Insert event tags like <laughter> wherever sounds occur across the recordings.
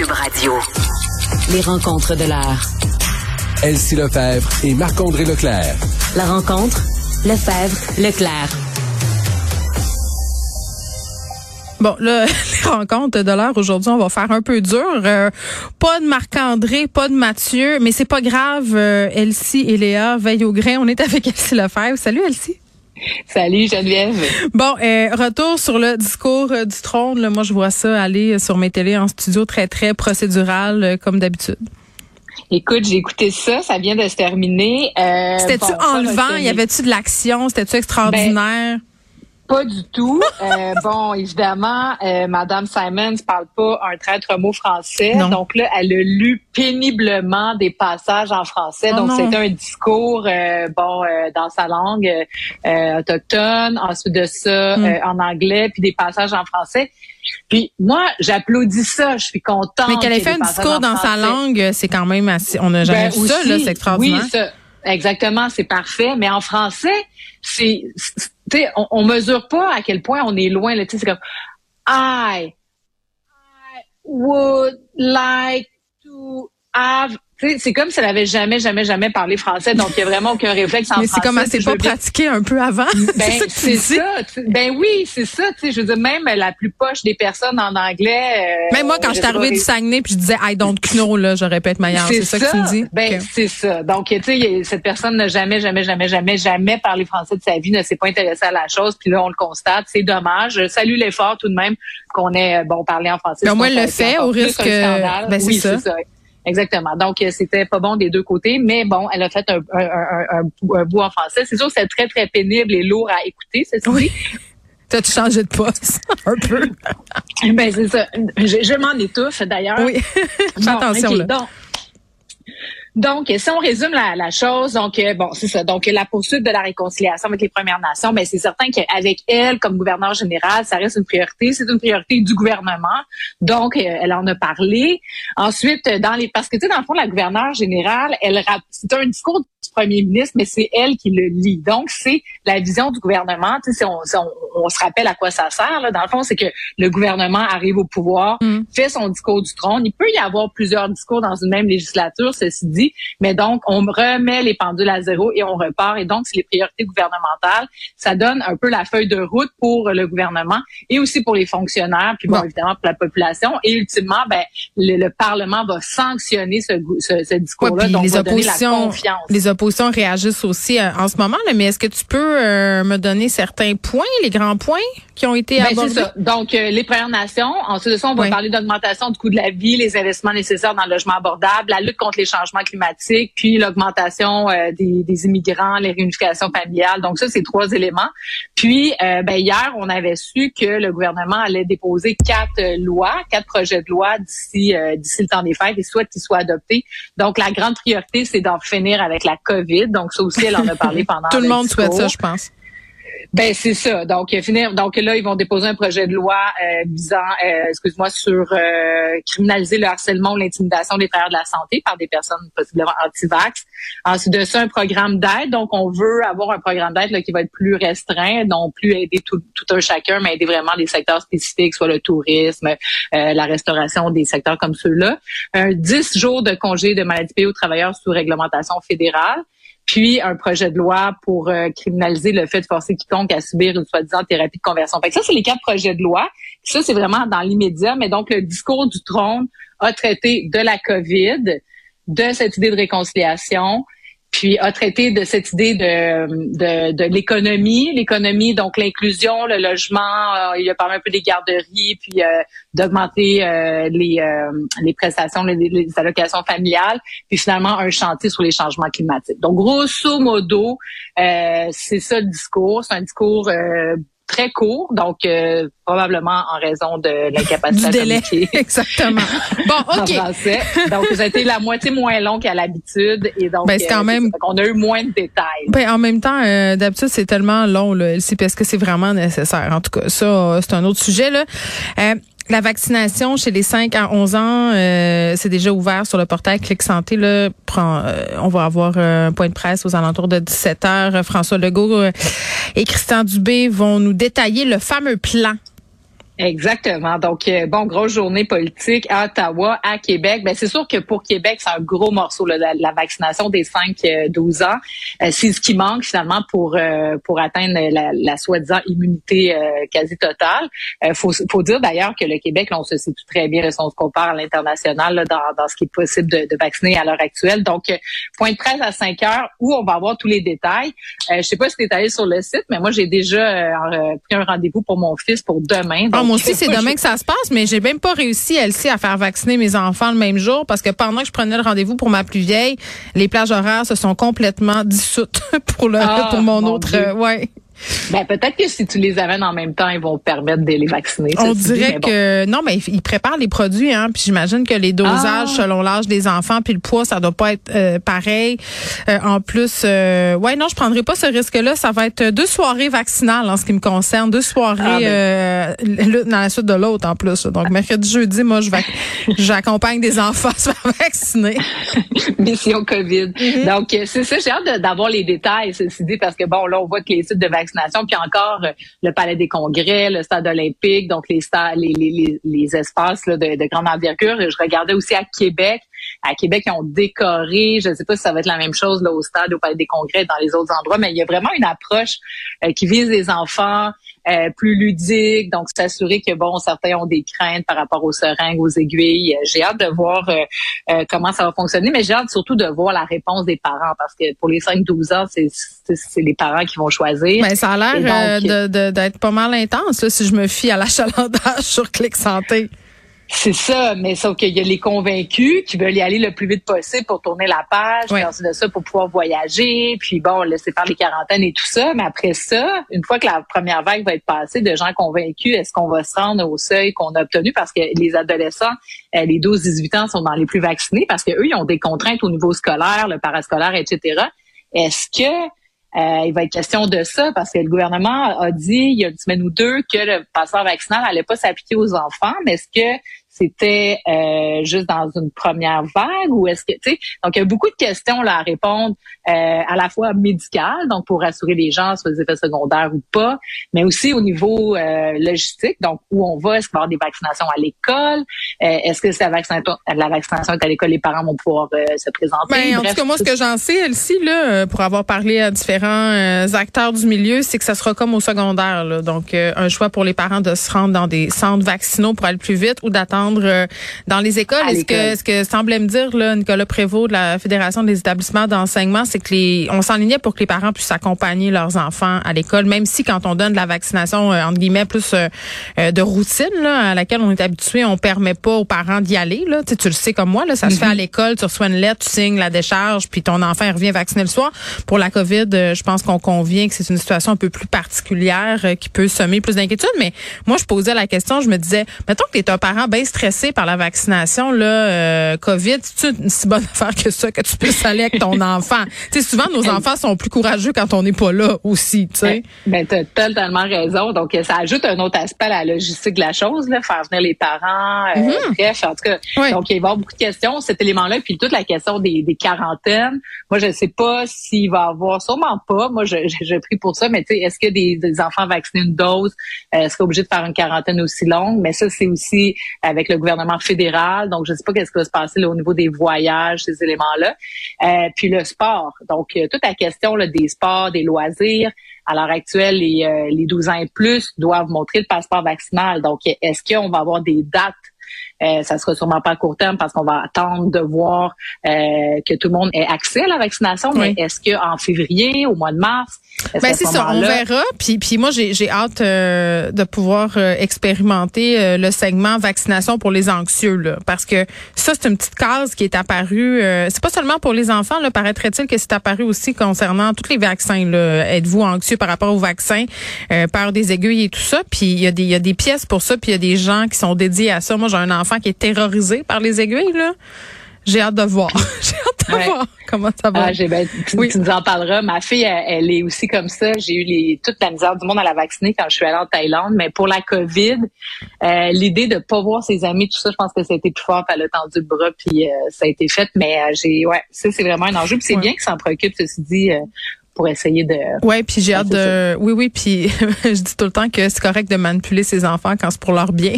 Cube Radio. Les rencontres de l'heure. Elsie Lefebvre et Marc-André Leclerc. La rencontre, Lefebvre, Leclerc. Bon, là, <laughs> les rencontres de l'heure aujourd'hui, on va faire un peu dur. Euh, pas de Marc-André, pas de Mathieu, mais c'est pas grave. Euh, Elsie et Léa veillent au grain. On est avec <laughs> Elsie Lefebvre. Salut Elsie. <laughs> Salut Geneviève. Bon, euh, retour sur le discours euh, du trône. Là, moi, je vois ça aller sur mes télés en studio très, très procédural, euh, comme d'habitude. Écoute, j'ai écouté ça, ça vient de se terminer. Euh, C'était-tu bon, enlevant? Y avait-tu de l'action? C'était-tu extraordinaire? Ben, pas du tout. Euh, bon, évidemment, euh, Madame Simons parle pas un traître mot français. Non. Donc là, elle a lu péniblement des passages en français. Oh donc c'était un discours, euh, bon, euh, dans sa langue euh, autochtone. Ensuite de ça, Mm. euh, en anglais, puis des passages en français. Puis moi, j'applaudis ça. Je suis contente. mais qu'elle ait fait ait un discours dans sa langue, c'est quand même assez. On n'a jamais Ben, vu ça, là, c'est extraordinaire. Oui, ça, exactement, c'est parfait. Mais en français, c'est- tu sais, on, on mesure pas à quel point on est loin. Là, tu sais, c'est comme I, I would like to have. C'est comme si elle avait jamais, jamais, jamais parlé français. Donc, il y a vraiment aucun réflexe en Mais français. c'est comme elle s'est Je pas veux bien- pratiqué un peu avant. <laughs> ben, c'est ça Ben oui, c'est ça. Tu sais, je veux dire, même la plus poche des personnes en anglais. euh, Même moi, quand je suis arrivée du Saguenay puis je disais I don't know, là, pu être meilleure. C'est ça, que tu me dis? Ben, c'est ça. Donc, tu sais, cette personne n'a jamais, jamais, jamais, jamais, jamais parlé français de sa vie, ne s'est pas intéressée à la chose. Puis là, on le constate. C'est dommage. Je salue l'effort tout de même qu'on ait, euh, bon, parlé en français. Mais au Je moins, le fait, au risque ben, c'est oui, ça. Exactement. Donc, euh, c'était pas bon des deux côtés, mais bon, elle a fait un, un, un, un, bout- en français. C'est sûr que c'est très, très pénible et lourd à écouter, ceci Oui. <laughs> T'as-tu changé de poste? <laughs> un peu. <laughs> Ben, c'est ça. Je, je m'en étouffe, d'ailleurs. Oui. Fais Bon, attention, là. Donc, donc, si on résume la, la chose, donc euh, bon, c'est ça. Donc, la poursuite de la réconciliation avec les Premières Nations, ben c'est certain qu'avec elle, comme gouverneur général, ça reste une priorité. C'est une priorité du gouvernement. Donc, euh, elle en a parlé. Ensuite, euh, dans les, parce que tu sais, dans le fond, la gouverneure générale, elle, c'est un discours du premier ministre, mais c'est elle qui le lit. Donc, c'est la vision du gouvernement. Tu sais, si on, si on, on se rappelle à quoi ça sert, là, dans le fond, c'est que le gouvernement arrive au pouvoir, Mm. fait son discours du trône. Il peut y avoir plusieurs discours dans une même législature, ceci dit, mais donc on remet les pendules à zéro et on repart. Et donc, c'est les priorités gouvernementales. Ça donne un peu la feuille de route pour le gouvernement et aussi pour les fonctionnaires, puis bon, Bon. évidemment pour la population. Et ultimement, ben, le, le Parlement va sanctionner ce, ce, ce Ouais, discours-là, puis donc les va donner la oppositions, confiance. les oppositions réagissent aussi euh, en ce moment. Là, mais est-ce que tu peux euh, me donner certains points, les grands points qui ont été Ben, abordés? ça. Donc, euh, les Premières Nations. Ensuite de ça, on va Oui. parler d'augmentation du coût de la vie, les investissements nécessaires dans le logement abordable, la lutte contre les changements climatiques, puis l'augmentation euh, des, des immigrants, les réunifications familiales. Donc, ça, c'est trois éléments. Puis, euh, ben, hier, on avait su que le gouvernement allait déposer quatre euh, lois, quatre projets de loi d'ici euh, d'ici le temps des fêtes et souhaite qu'ils soient adoptés. Donc, la grande priorité, c'est d'en finir avec la COVID. Donc, ça aussi, elle en a parlé <laughs> pendant Tout le monde discours. souhaite ça, je pense. Ben c'est ça. Donc finir. Donc là ils vont déposer un projet de loi euh, visant, euh, excuse-moi, sur euh, criminaliser le harcèlement l'intimidation des travailleurs de la santé par des personnes possiblement anti-vax. Ensuite de ça un programme d'aide. Donc on veut avoir un programme d'aide qui va être plus restreint, non plus aider tout, tout un chacun, mais aider vraiment des secteurs spécifiques, soit le tourisme, euh, la restauration, des secteurs comme ceux-là. Un 10 jours de congé de maladie payée aux travailleurs sous réglementation fédérale puis un projet de loi pour euh, criminaliser le fait de forcer quiconque à subir une soi-disant thérapie de conversion. Fait que ça, c'est les quatre projets de loi. Ça, c'est vraiment dans l'immédiat. Mais donc, le discours du trône a traité de la COVID, de cette idée de réconciliation, puis a traité de cette idée de, de, de l'économie, l'économie, donc l'inclusion, le logement, euh, il a parlé un peu des garderies, puis euh, d'augmenter euh, les, euh, les prestations, les, les allocations familiales, puis finalement un chantier sur les changements climatiques. Donc, grosso modo, euh, c'est ça le discours. C'est un discours très court, donc euh, probablement en raison de l'incapacité Du à délai. <laughs> Exactement. Bon, en OK. français. Donc, ça a été la moitié moins long qu'à l'habitude. Et donc, Ben, c'est quand euh, même- ça. Fait qu'on a eu moins de détails. Ben, en même temps, euh, d'habitude, c'est tellement long, là, Elsie, parce que c'est vraiment nécessaire. En tout cas, ça, euh, c'est un autre sujet, là. La vaccination chez les 5 à 11 ans, euh, c'est déjà ouvert sur le portail Clic Santé. Là, euh, on va avoir euh, un point de presse aux alentours de 17 heures. François Legault euh, et Christian Dubé vont nous détailler le fameux plan Exactement. Donc, euh, bon, grosse journée politique à Ottawa, à Québec. Ben, c'est sûr que pour Québec, c'est un gros morceau, là, la, vaccination des 5-12 ans. Euh, c'est ce qui manque finalement pour pour atteindre la, la soi-disant immunité quasi totale. Faut, faut dire d'ailleurs que le Québec, là, on se situe très bien si on se compare à l'international dans, dans ce qui est possible de, de vacciner à l'heure actuelle. Donc, point de presse à 5 heures où on va avoir tous les détails. je sais pas si tu es allé sur le site, mais moi, j'ai déjà pris un rendez-vous pour mon fils pour demain. Moi aussi, c'est demain que ça se passe, mais j'ai même pas réussi, Elsie, à faire vacciner mes enfants le même jour parce que pendant que je prenais le rendez-vous pour ma plus vieille, les plages horaires se sont complètement dissoutes <laughs> pour le ah, pour mon, autre. Euh, ouais. Ben peut-être que si tu les amènes en même temps, ils vont permettre de les vacciner. On dirait que non, mais ils préparent les produits, hein. Puis j'imagine que les dosages ah. selon l'âge des enfants, puis le poids, ça doit pas être euh, pareil. Euh, en plus, euh, ouais, non, je prendrai pas ce risque-là. Ça va être deux soirées vaccinales en ce qui me concerne, deux soirées ah, ben. l'une dans la suite de l'autre en plus. Donc mercredi, jeudi, moi, je vais, <laughs> j'accompagne des enfants à se faire vacciner. <laughs> Mission Covid. Mm-hmm. Donc c'est ça, j'ai hâte d'avoir les détails, ceci dit, parce que bon, là, on voit que les sites de puis encore euh, le Palais des Congrès, le Stade olympique, donc les, les, espaces de, grande envergure. Je regardais aussi à Québec. À Québec, ils ont décoré. Je ne sais pas si ça va être la même chose là, au Stade, au Palais des Congrès, dans les autres endroits, mais il y a vraiment une approche euh, qui vise les enfants, euh, plus ludique. Donc, s'assurer que, bon, certains ont des craintes par rapport aux seringues, aux aiguilles. Euh, j'ai hâte de voir euh, comment ça va fonctionner, mais j'ai hâte surtout de voir la réponse des parents parce que pour les 5-12 ans, c'est, c'est les parents qui vont choisir. Mais ça a l'air d'être pas mal intense si je me fie à l'achalandage <laughs> sur Clic Santé. C'est ça, mais sauf qu'il y a les convaincus qui veulent y aller le plus vite possible pour tourner la page, puis ensuite de ça pour pouvoir voyager, puis bon, laisser faire les quarantaines et tout ça. Mais après ça, une fois que la première vague va être passée de gens convaincus, est-ce qu'on va se rendre au seuil qu'on a obtenu? Parce que les adolescents, euh, les 12-18 ans sont dans les plus vaccinés parce qu'eux, ils ont des contraintes au niveau scolaire, le parascolaire, etc. Est-ce que euh, il va être question de ça parce que le gouvernement a dit il y a une semaine ou deux que le passeport vaccinal n'allait pas s'appliquer aux enfants, mais est-ce que c'était euh, juste dans une première vague ou est-ce que tu sais donc il y a beaucoup de questions là à répondre euh, à la fois médicales donc pour rassurer les gens sur les effets secondaires ou pas mais aussi au niveau euh, logistique donc où on va est-ce qu'il va y avoir des vaccinations à l'école est-ce que c'est la vaccination la vaccination est à l'école les parents vont pouvoir se présenter? Ben, en tout cas moi ce que j'en sais Elsie là pour avoir parlé à différents acteurs du milieu c'est que ça sera comme au secondaire là. donc un choix pour les parents de se rendre dans des centres vaccinaux pour aller plus vite ou d'attendre euh, dans les écoles. Est-ce que ce que semblait me dire là, Nicolas Prévost de la Fédération des établissements d'enseignement, c'est que les on s'enlignait pour que les parents puissent accompagner leurs enfants à l'école, même si quand on donne de la vaccination euh, entre guillemets plus euh, de routine là, à laquelle on est habitué, on permet pas aux parents d'y aller. Là. Tu, tu le sais comme moi, là, ça se fait à mm-hmm. l'école, tu reçois une lettre, tu signes la décharge, puis ton enfant revient vacciner le soir. Pour la COVID, je pense qu'on convient que c'est une situation un peu plus particulière qui peut semer plus d'inquiétude. Mais moi, je posais la question, je me disais, mettons que tu es un parent bien stressé par la vaccination, là, euh, COVID, c'est une si bonne <laughs> affaire que ça, que tu puisses aller avec ton <laughs> enfant. Tu sais, souvent, nos enfants sont plus courageux quand on n'est pas là aussi, tu sais. Ben, ben tu as totalement raison. Donc, ça ajoute un autre aspect à la logistique de la chose, là, faire venir les parents, euh, mm-hmm. bref, en tout cas. Donc, il va y avoir beaucoup de questions, cet élément-là, puis toute la question des, des quarantaines. Moi, je ne sais pas s'il va y avoir, sûrement pas. Moi, je, pris pour ça, mais tu sais, est-ce que des, des enfants vaccinés une dose, euh, est-ce qu'on est obligé de faire une quarantaine aussi longue? Mais ça, c'est aussi avec le gouvernement fédéral. Donc, je ne sais pas qu'est-ce qui va se passer au niveau des voyages, ces éléments-là. Euh, puis le sport. Donc, euh, toute la question là, des sports, des loisirs. À l'heure actuelle, les, euh, les 12 ans et plus doivent montrer le passeport vaccinal. Donc, est-ce qu'on va avoir des dates euh, ça sera sûrement pas à court terme parce qu'on va attendre de voir euh, que tout le monde ait accès à la vaccination. Mais est-ce qu'en février, au mois de mars, ben c'est ça, on verra. Puis, puis moi, j'ai, j'ai hâte euh, de pouvoir euh, expérimenter le segment vaccination pour les anxieux, là, parce que ça, c'est une petite case qui est apparue. c'est pas seulement pour les enfants, là, paraîtrait-il que c'est apparu aussi concernant tous les vaccins. Là. Êtes-vous anxieux par rapport aux vaccins, peur des aiguilles et tout ça. Puis il y a des, il y a des pièces pour ça, puis il y a des gens qui sont dédiés à ça. Moi, j'ai un enfant qui est terrorisé par les aiguilles, là. J'ai hâte de voir. <laughs> J'ai hâte de voir comment ça va. Ah, ben, tu, nous en parleras. Ma fille, elle, est aussi comme ça. J'ai eu les, toute la misère du monde à la vacciner quand je suis allée en Thaïlande. Mais pour la COVID, euh, l'idée de pas voir ses amis, tout ça, je pense que ça a été plus fort. Elle a tendu le bras, puis euh, ça a été fait. Mais euh, j'ai, ouais, ça, c'est vraiment un enjeu. Puis c'est bien que s'en préoccupe, ceci dit, pour essayer de. Ouais, puis j'ai hâte de. Oui, oui, puis <laughs> je dis tout le temps que c'est correct de manipuler ses enfants quand c'est pour leur bien.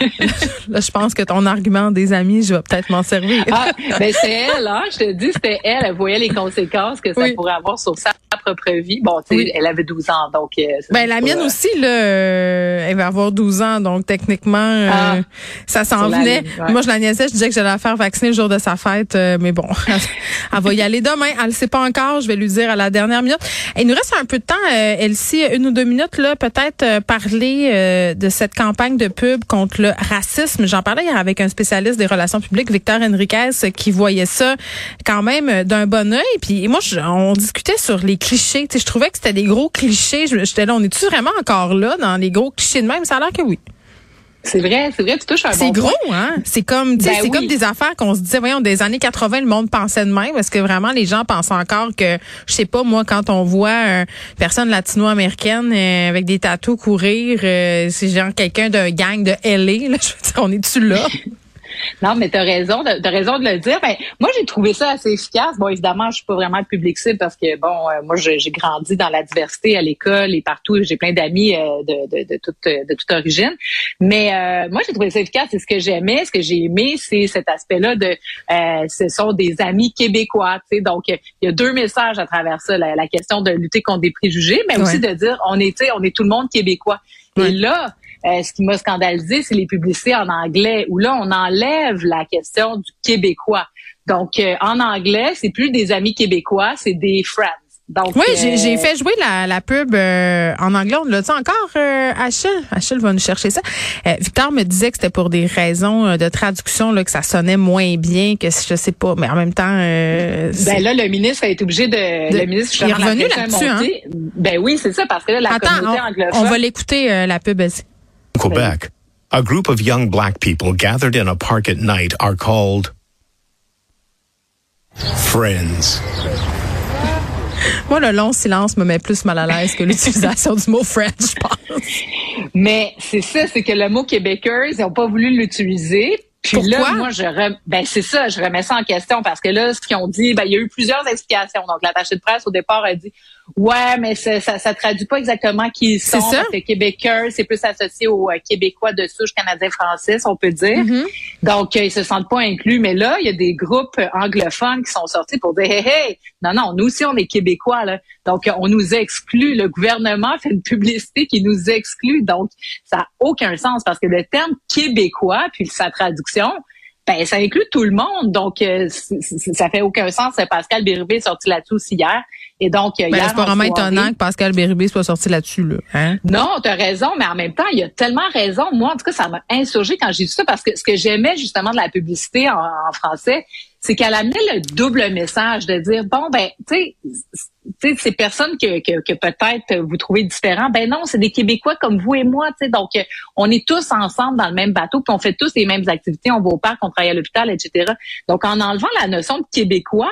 <laughs> là, je pense que ton argument des amis, je vais peut-être m'en servir. ah, ben c'est elle, hein, je te dis, c'était elle. Elle voyait les conséquences que ça pourrait avoir sur sa propre vie. Bon, tu sais, elle avait 12 ans, donc. Euh, ben la mienne aussi, là, euh, elle va avoir 12 ans, donc techniquement, euh, ah, ça s'en venait. Moi, je la niaisais, je disais que j'allais la faire vacciner le jour de sa fête, mais bon, <laughs> elle va y aller demain. Elle le sait pas encore. Je vais lui dire à la dernière minute. Il nous reste un peu de temps, Elsie, une ou deux minutes là, peut-être parler de cette campagne de pub contre le racisme. J'en parlais hier avec un spécialiste des relations publiques, Victor Enriquez, qui voyait ça quand même d'un bon œil. Puis moi, on discutait sur les clichés. je trouvais que c'était des gros clichés. J'étais là, on est-tu vraiment encore là dans les gros clichés de même? Ça a l'air que oui. C'est vrai, c'est vrai, tu touches un C'est gros, hein? C'est comme, ben c'est comme des affaires qu'on se disait, voyons, des années 80, le monde pensait de même. Est-ce que vraiment les gens pensent encore que, je sais pas, moi, quand on voit une personne latino-américaine euh, avec des tatous courir, euh, c'est genre quelqu'un d'un gang de LA, là, <laughs> je veux dire, on est-tu là? <laughs> Non, mais tu as raison, de, raison de le dire. Ben, moi, j'ai trouvé ça assez efficace. Bon, évidemment, je suis pas vraiment public cible parce que bon, euh, moi, j'ai grandi dans la diversité à l'école et partout. J'ai plein d'amis euh, de, de, de, toute de toute origine. Mais euh, moi, j'ai trouvé ça efficace. C'est ce que j'aimais, ce que j'ai aimé, c'est cet aspect-là de ce sont des amis québécois. Tu sais, donc il y a deux messages à travers ça la, question de lutter contre des préjugés, mais aussi de dire on est, on est tout le monde québécois. Et là, euh, ce qui m'a scandalisé, c'est les publicités en anglais où là, on enlève la question du québécois. Donc, euh, en anglais, c'est plus des amis québécois, c'est des friends. Donc, oui, j'ai euh, fait jouer la, la pub en anglais. On l'a dit encore, euh, Achille? Achille va nous chercher ça. Victor me disait que c'était pour des raisons de traduction là, que ça sonnait moins bien, que je sais pas, mais en même temps... ben là, le ministre a été obligé de... le ministre, il est revenu là-dessus. Hein? Ben oui, c'est ça, parce que là, la communauté anglophone... on va l'écouter, la pub. Quebec, a group of young black people gathered in a park at night are called friends. Moi, le long silence me met plus mal à l'aise que l'utilisation du mot friends, je pense. Mais c'est ça, c'est que le mot québécois, ils n'ont pas voulu l'utiliser. Puis là, moi, je ben c'est ça, je remets ça en question parce que là, ce qu'ils ont dit, ben il y a eu plusieurs explications. Donc l'attaché de presse au départ a dit Ouais, mais ça, ça, traduit pas exactement qui ils sont. Parce que Québécois, c'est plus associé aux euh, Québécois de souche canadien-français, on peut dire. Mm-hmm. Donc, euh, ils se sentent pas inclus. Mais là, il y a des groupes anglophones qui sont sortis pour dire, hey, hey, non, non, nous aussi, on est Québécois. Là. Donc, on nous exclut. Le gouvernement fait une publicité qui nous exclut. Donc, ça n'a aucun sens parce que le terme québécois, puis sa traduction, ben ça inclut tout le monde. Donc, euh, ça fait aucun sens. Pascal Bérubé est sorti là-dessus aussi hier. Et donc, ben, c'est pas vraiment étonnant que Pascal Bérubé soit sorti là-dessus, là. Hein? Non, tu as raison, mais en même temps, il y a tellement raison. Moi, en tout cas, ça m'a insurgé quand j'ai vu ça parce que ce que j'aimais justement de la publicité en, français, c'est qu'elle amenait le double message de dire bon ben tu sais ces personnes que, que, que peut-être vous trouvez différents, ben non, c'est des Québécois comme vous et moi, tu sais. Donc, on est tous ensemble dans le même bateau, puis on fait tous les mêmes activités, on va au parc, on travaille à l'hôpital, etc. Donc, en enlevant la notion de Québécois,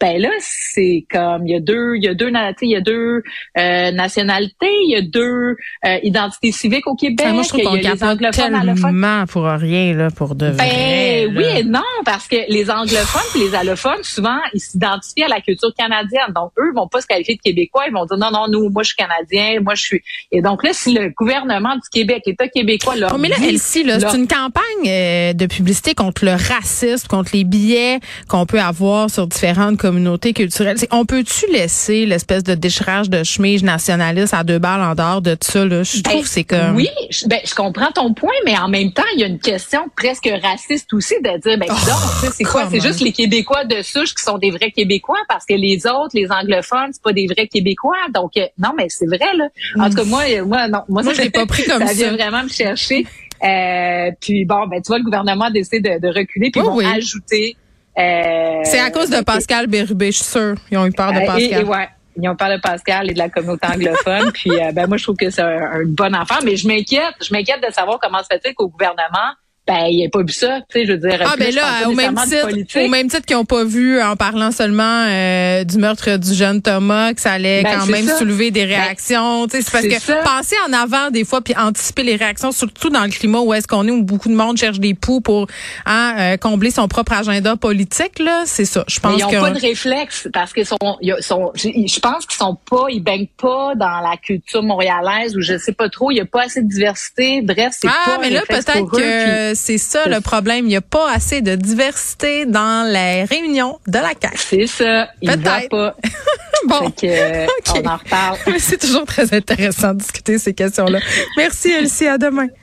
ben là c'est comme il y a deux il y a deux il y a deux euh, nationalités il y a deux euh, identités civiques au Québec moi je trouve qu'on capote tellement pour rien là pour de ben oui et non parce que les anglophones et les allophones souvent ils s'identifient à la culture canadienne. Donc eux vont pas se qualifier de québécois ils vont dire non non nous moi je suis canadien moi je suis et donc là si le gouvernement du Québec l'État québécois là oh, mais là c'est une campagne euh, de publicité contre le racisme contre les billets qu'on peut avoir sur différentes communauté culturelle. On peut-tu laisser l'espèce de déchirage de chemise nationaliste à deux balles en dehors de ça? Là? Je trouve que c'est comme... Oui, je, ben, je comprends ton point, mais en même temps, il y a une question presque raciste aussi de dire, ben, oh, c'est quoi? C'est juste les Québécois de souche qui sont des vrais Québécois parce que les autres, les anglophones, c'est pas des vrais Québécois. Donc, euh, non, mais c'est vrai, là. En tout cas, moi, euh, moi, non. Moi, je l'ai pas pris <laughs> comme ça. Ça vient vraiment me chercher. Euh, puis bon, ben tu vois, le gouvernement décide de, de reculer puis ils vont ajouter c'est à cause de Pascal Bérubé, je suis sûre. Ils ont eu peur de euh, Pascal. ouais, ils ont peur de Pascal et de la communauté anglophone. <laughs> puis euh, ben moi, je trouve que c'est un, bon enfant. Mais je m'inquiète. Je m'inquiète de savoir comment se fait-il qu'au gouvernement, ben il a pas vu ça, tu sais, je veux dire. Ah ben là, au même titre, au même titre qu'ils n'ont pas vu en parlant seulement euh, du meurtre du jeune Thomas, que ça allait ben, quand même soulever des ben, réactions. tu sais, c'est parce que penser en avant des fois puis anticiper les réactions, surtout dans le climat où est-ce qu'on est où beaucoup de monde cherche des poux pour hein, euh, combler son propre agenda politique là, c'est ça. Je pense ils n'ont pas de réflexe parce qu'ils sont, sont, je pense qu'ils sont pas, ils baignent pas dans la culture montréalaise ou je sais pas trop, il y a pas assez de diversité. Bref, c'est ah, mais là peut-être que c'est ça le problème. Il n'y a pas assez de diversité dans les réunions de la CAQ. C'est ça. Il va pas. <laughs> bon. Que, <laughs> On en reparle. <laughs> c'est toujours très intéressant de discuter ces questions-là. Merci, Elsie. À demain.